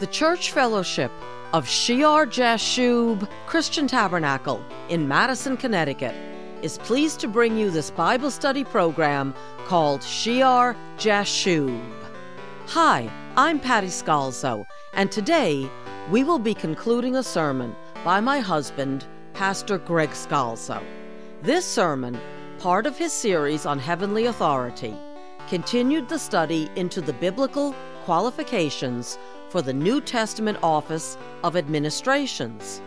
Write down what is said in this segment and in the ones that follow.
The Church Fellowship of Shear Jashub Christian Tabernacle in Madison, Connecticut is pleased to bring you this Bible study program called Shear Jashub. Hi, I'm Patty Scalzo, and today we will be concluding a sermon by my husband, Pastor Greg Scalzo. This sermon, part of his series on heavenly authority, continued the study into the biblical qualifications for the New Testament office of administrations.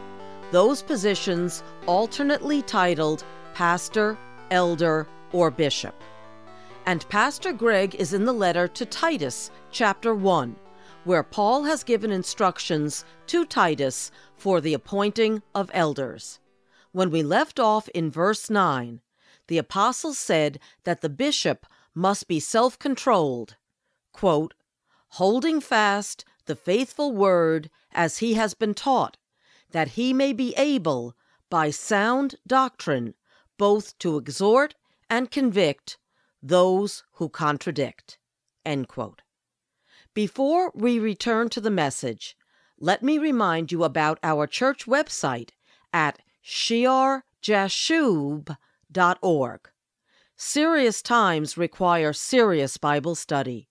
Those positions alternately titled pastor, elder, or bishop. And Pastor Greg is in the letter to Titus, chapter 1, where Paul has given instructions to Titus for the appointing of elders. When we left off in verse 9, the apostle said that the bishop must be self controlled, holding fast the faithful word as he has been taught, that he may be able, by sound doctrine, both to exhort and convict those who contradict. Before we return to the message, let me remind you about our church website at shearjashub.org. Serious times require serious Bible study,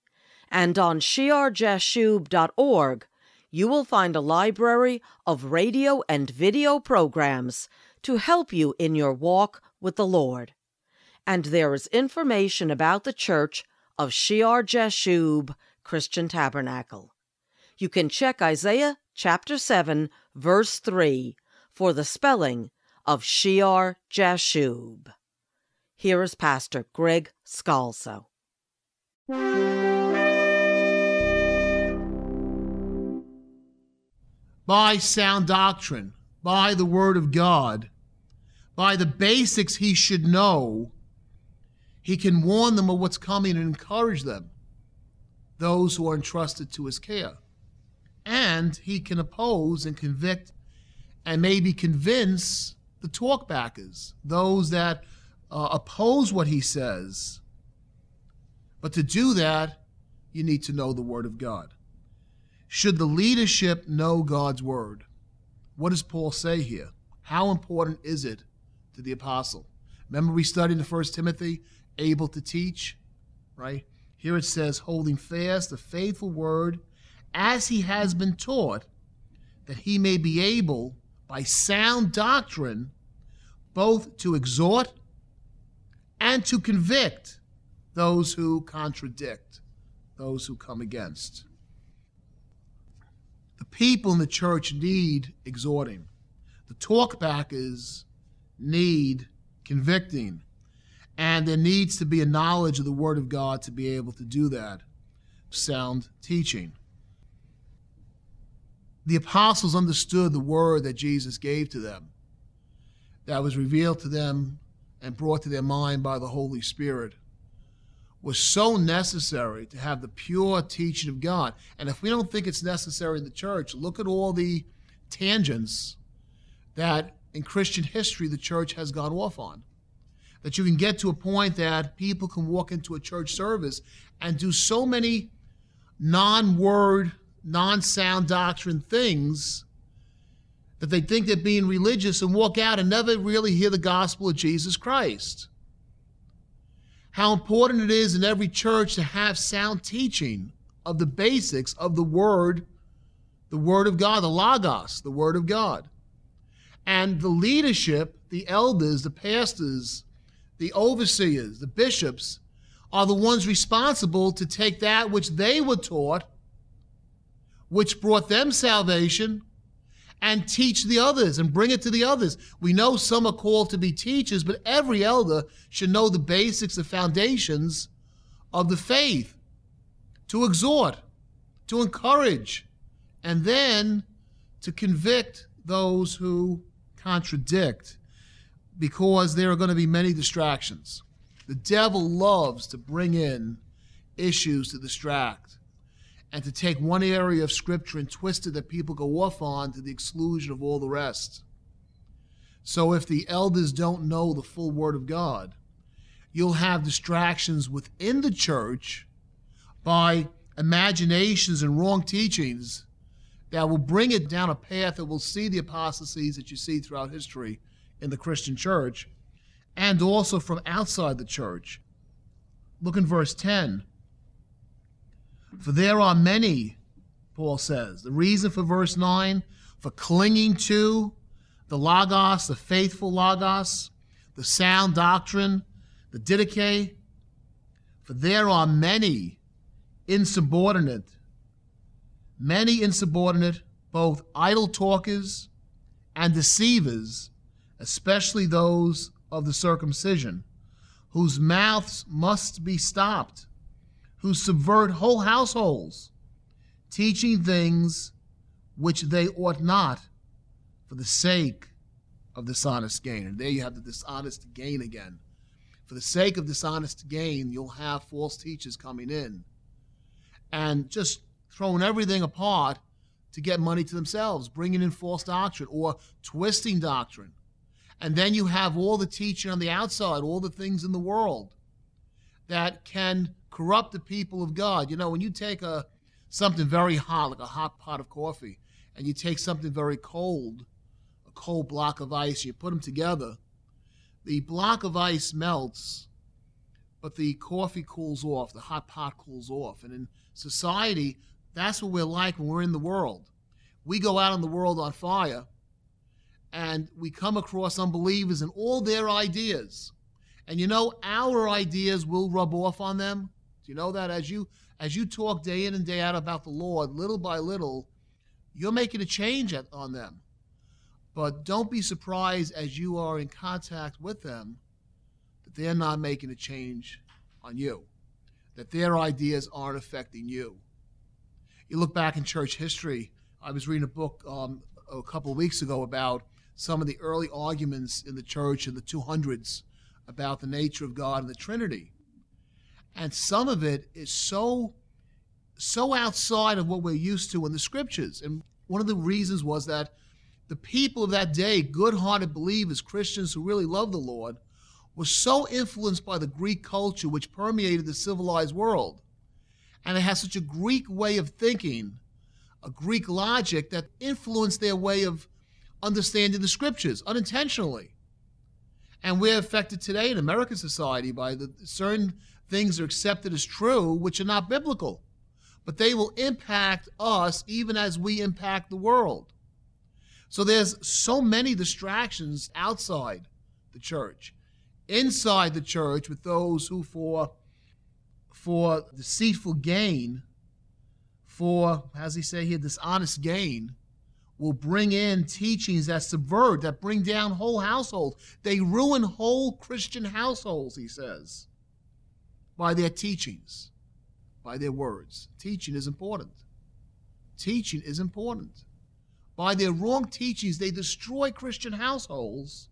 and on shearjashub.org you will find a library of radio and video programs to help you in your walk with the Lord. And there is information about the church of Shear Jashub Christian Tabernacle. You can check Isaiah chapter 7, verse 3 for the spelling of Shear Jashub. Here is Pastor Greg Scalzo. By sound doctrine, by the Word of God, by the basics he should know, he can warn them of what's coming and encourage them, those who are entrusted to his care. And he can oppose and convict and maybe convince the talkbackers, those that uh, oppose what he says. But to do that, you need to know the Word of God. Should the leadership know God's Word? What does Paul say here? How important is it to the apostle? Remember, we studied in 1 Timothy, able to teach, right? Here it says, holding fast the faithful word as he has been taught, that he may be able, by sound doctrine, both to exhort and to convict those who contradict, those who come against. The people in the church need exhorting. The talkbackers need convicting. And there needs to be a knowledge of the Word of God to be able to do that. Sound teaching. The apostles understood the word that Jesus gave to them, that was revealed to them and brought to their mind by the Holy Spirit, was so necessary to have the pure teaching of God. And if we don't think it's necessary in the church, look at all the tangents that in Christian history the church has gone off on. That you can get to a point that people can walk into a church service and do so many non word, non sound doctrine things that they think they're being religious and walk out and never really hear the gospel of Jesus Christ. How important it is in every church to have sound teaching of the basics of the Word, the Word of God, the Logos, the Word of God. And the leadership, the elders, the pastors, the overseers, the bishops, are the ones responsible to take that which they were taught, which brought them salvation, and teach the others and bring it to the others. We know some are called to be teachers, but every elder should know the basics, the foundations of the faith to exhort, to encourage, and then to convict those who contradict because there are going to be many distractions. The devil loves to bring in issues to distract and to take one area of Scripture and twist it that people go off on to the exclusion of all the rest. So if the elders don't know the full Word of God, you'll have distractions within the church by imaginations and wrong teachings that will bring it down a path that will see the apostasies that you see throughout history in the Christian church and also from outside the church. Look in verse 10. For there are many, Paul says. The reason for verse 9 for clinging to the Logos, the faithful Logos, the sound doctrine, the Didache. For there are many insubordinate, many insubordinate, both idle talkers and deceivers, especially those of the circumcision, whose mouths must be stopped, who subvert whole households, teaching things which they ought not for the sake of dishonest gain. And there you have the dishonest gain again. For the sake of dishonest gain, you'll have false teachers coming in and just throwing everything apart to get money to themselves, bringing in false doctrine or twisting doctrine. And then you have all the teaching on the outside, all the things in the world that can corrupt the people of God. You know, when you take a something very hot, like a hot pot of coffee, and you take something very cold, a cold block of ice, you put them together, the block of ice melts, but the coffee cools off, the hot pot cools off. And in society, that's what we're like when we're in the world. We go out in the world on fire and we come across unbelievers and all their ideas. And you know, our ideas will rub off on them. Do you know that as you as you talk day in and day out about the Lord, little by little, you're making a change at, on them. But don't be surprised as you are in contact with them that they're not making a change on you, that their ideas aren't affecting you. You look back in church history. I was reading a book um, a couple of weeks ago about some of the early arguments in the church in the 200s about the nature of God and the Trinity. And some of it is so so outside of what we're used to in the scriptures. And one of the reasons was that the people of that day, good hearted believers, Christians who really love the Lord, were so influenced by the Greek culture which permeated the civilized world. And it had such a Greek way of thinking, a Greek logic that influenced their way of understanding the scriptures unintentionally. And we're affected today in American society by the certain things are accepted as true which are not biblical but they will impact us even as we impact the world. So there's so many distractions outside the church. Inside the church with those who for for deceitful gain, for as he say here, dishonest gain, will bring in teachings that subvert, that bring down whole households. They ruin whole Christian households, he says, by their teachings by their words. Teaching is important. Teaching is important. By their wrong teachings, they destroy Christian households.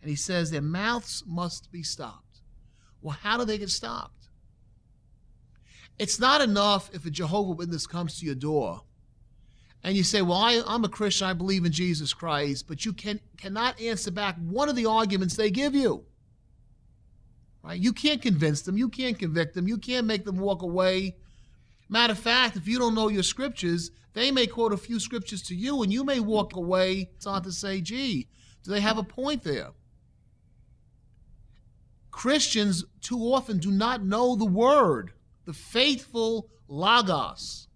And he says their mouths must be stopped. Well, how do they get stopped? It's not enough if a Jehovah Witness comes to your door and you say, Well, I, am a Christian, I believe in Jesus Christ, but you can, cannot answer back one of the arguments they give you. Right? You can't convince them. You can't convict them. You can't make them walk away. Matter of fact, if you don't know your scriptures, they may quote a few scriptures to you, and you may walk away. It's not to say, gee, do they have a point there? Christians too often do not know the word, the faithful Logos,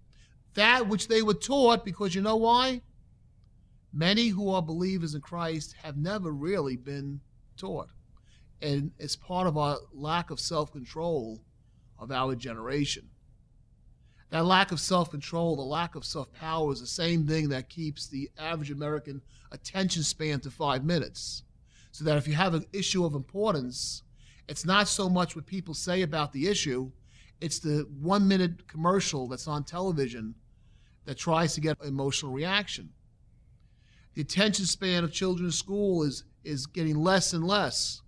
that which they were taught, because you know why? Many who are believers in Christ have never really been taught and it's part of our lack of self control of our generation. That lack of self control, the lack of self power, is the same thing that keeps the average American attention span to five minutes. So that if you have an issue of importance, it's not so much what people say about the issue, it's the one minute commercial that's on television that tries to get emotional reaction. The attention span of children in school is, is getting less and less.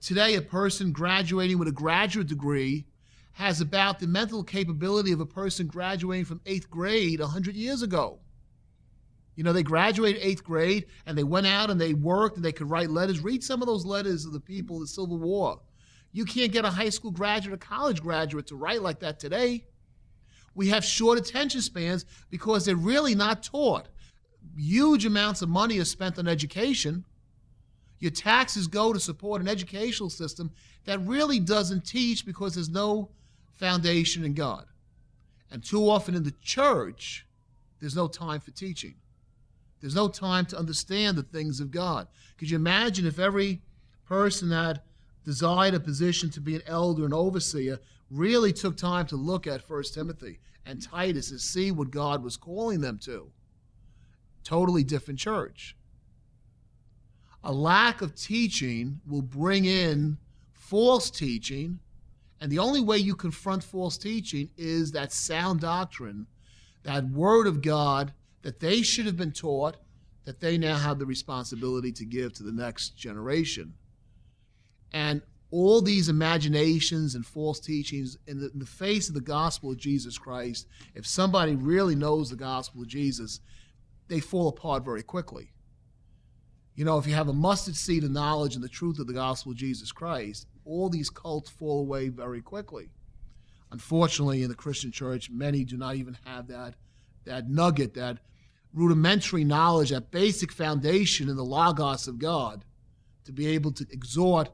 Today, a person graduating with a graduate degree has about the mental capability of a person graduating from eighth grade 100 years ago. You know, they graduated eighth grade and they went out and they worked and they could write letters. Read some of those letters of the people of the Civil War. You can't get a high school graduate or college graduate to write like that today. We have short attention spans because they're really not taught. Huge amounts of money are spent on education. Your taxes go to support an educational system that really doesn't teach because there's no foundation in God. And too often in the church, there's no time for teaching. There's no time to understand the things of God. Could you imagine if every person that desired a position to be an elder and overseer really took time to look at First Timothy and Titus and see what God was calling them to? Totally different church. A lack of teaching will bring in false teaching, and the only way you confront false teaching is that sound doctrine, that word of God that they should have been taught, that they now have the responsibility to give to the next generation. And all these imaginations and false teachings in the, in the, face of the gospel of Jesus Christ, if somebody really knows the gospel of Jesus, they fall apart very quickly. You know, if you have a mustard seed of knowledge and the truth of the gospel of Jesus Christ, all these cults fall away very quickly. Unfortunately, in the Christian church, many do not even have that, that nugget, that rudimentary knowledge, that basic foundation in the Logos of God to be able to exhort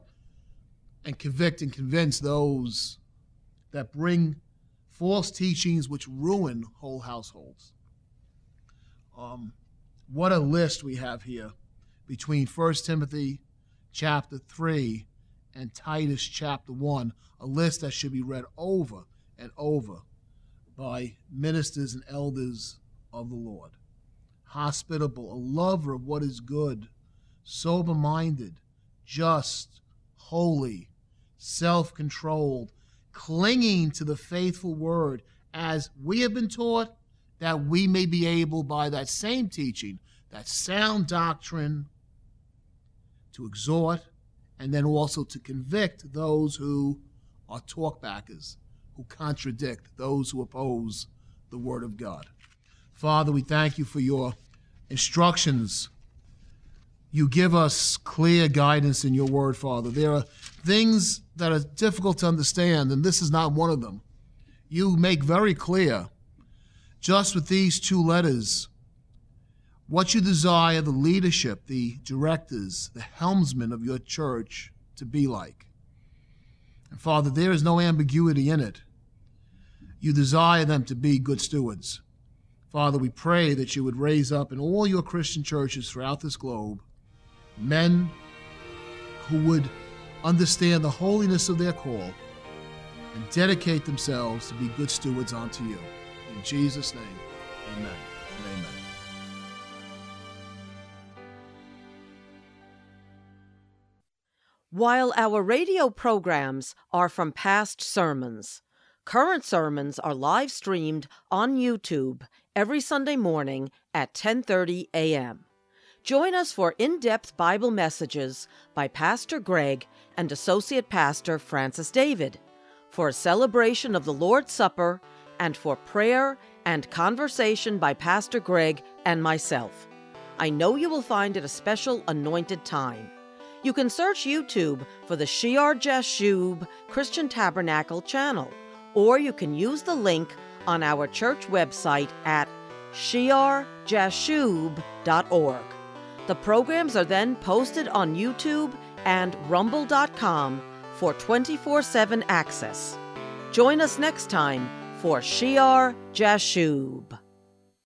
and convict and convince those that bring false teachings which ruin whole households. Um, what a list we have here between 1 Timothy chapter 3 and Titus chapter 1, a list that should be read over and over by ministers and elders of the Lord. Hospitable, a lover of what is good, sober minded, just, holy, self controlled, clinging to the faithful word, as we have been taught, that we may be able, by that same teaching, that sound doctrine, to exhort, and then also to convict those who are talkbackers, who contradict, those who oppose the Word of God. Father, we thank you for your instructions. You give us clear guidance in your Word, Father. There are things that are difficult to understand, and this is not one of them. You make very clear, just with these two letters, what you desire the leadership, the directors, the helmsmen of your church to be like. And Father, there is no ambiguity in it. You desire them to be good stewards. Father, we pray that you would raise up in all your Christian churches throughout this globe men who would understand the holiness of their call and dedicate themselves to be good stewards unto you. In Jesus' name, amen amen. While our radio programs are from past sermons, current sermons are live streamed on YouTube every Sunday morning at 10:30 a.m. Join us for in-depth Bible messages by Pastor Greg and Associate Pastor Francis David, for a celebration of the Lord's Supper, and for prayer and conversation by Pastor Greg and myself. I know you will find it a special anointed time. You can search YouTube for the Shear Jashub Christian Tabernacle channel, or you can use the link on our church website at shearjashub.org. The programs are then posted on YouTube and rumble.com for 24 7 access. Join us next time for Shear Jashub.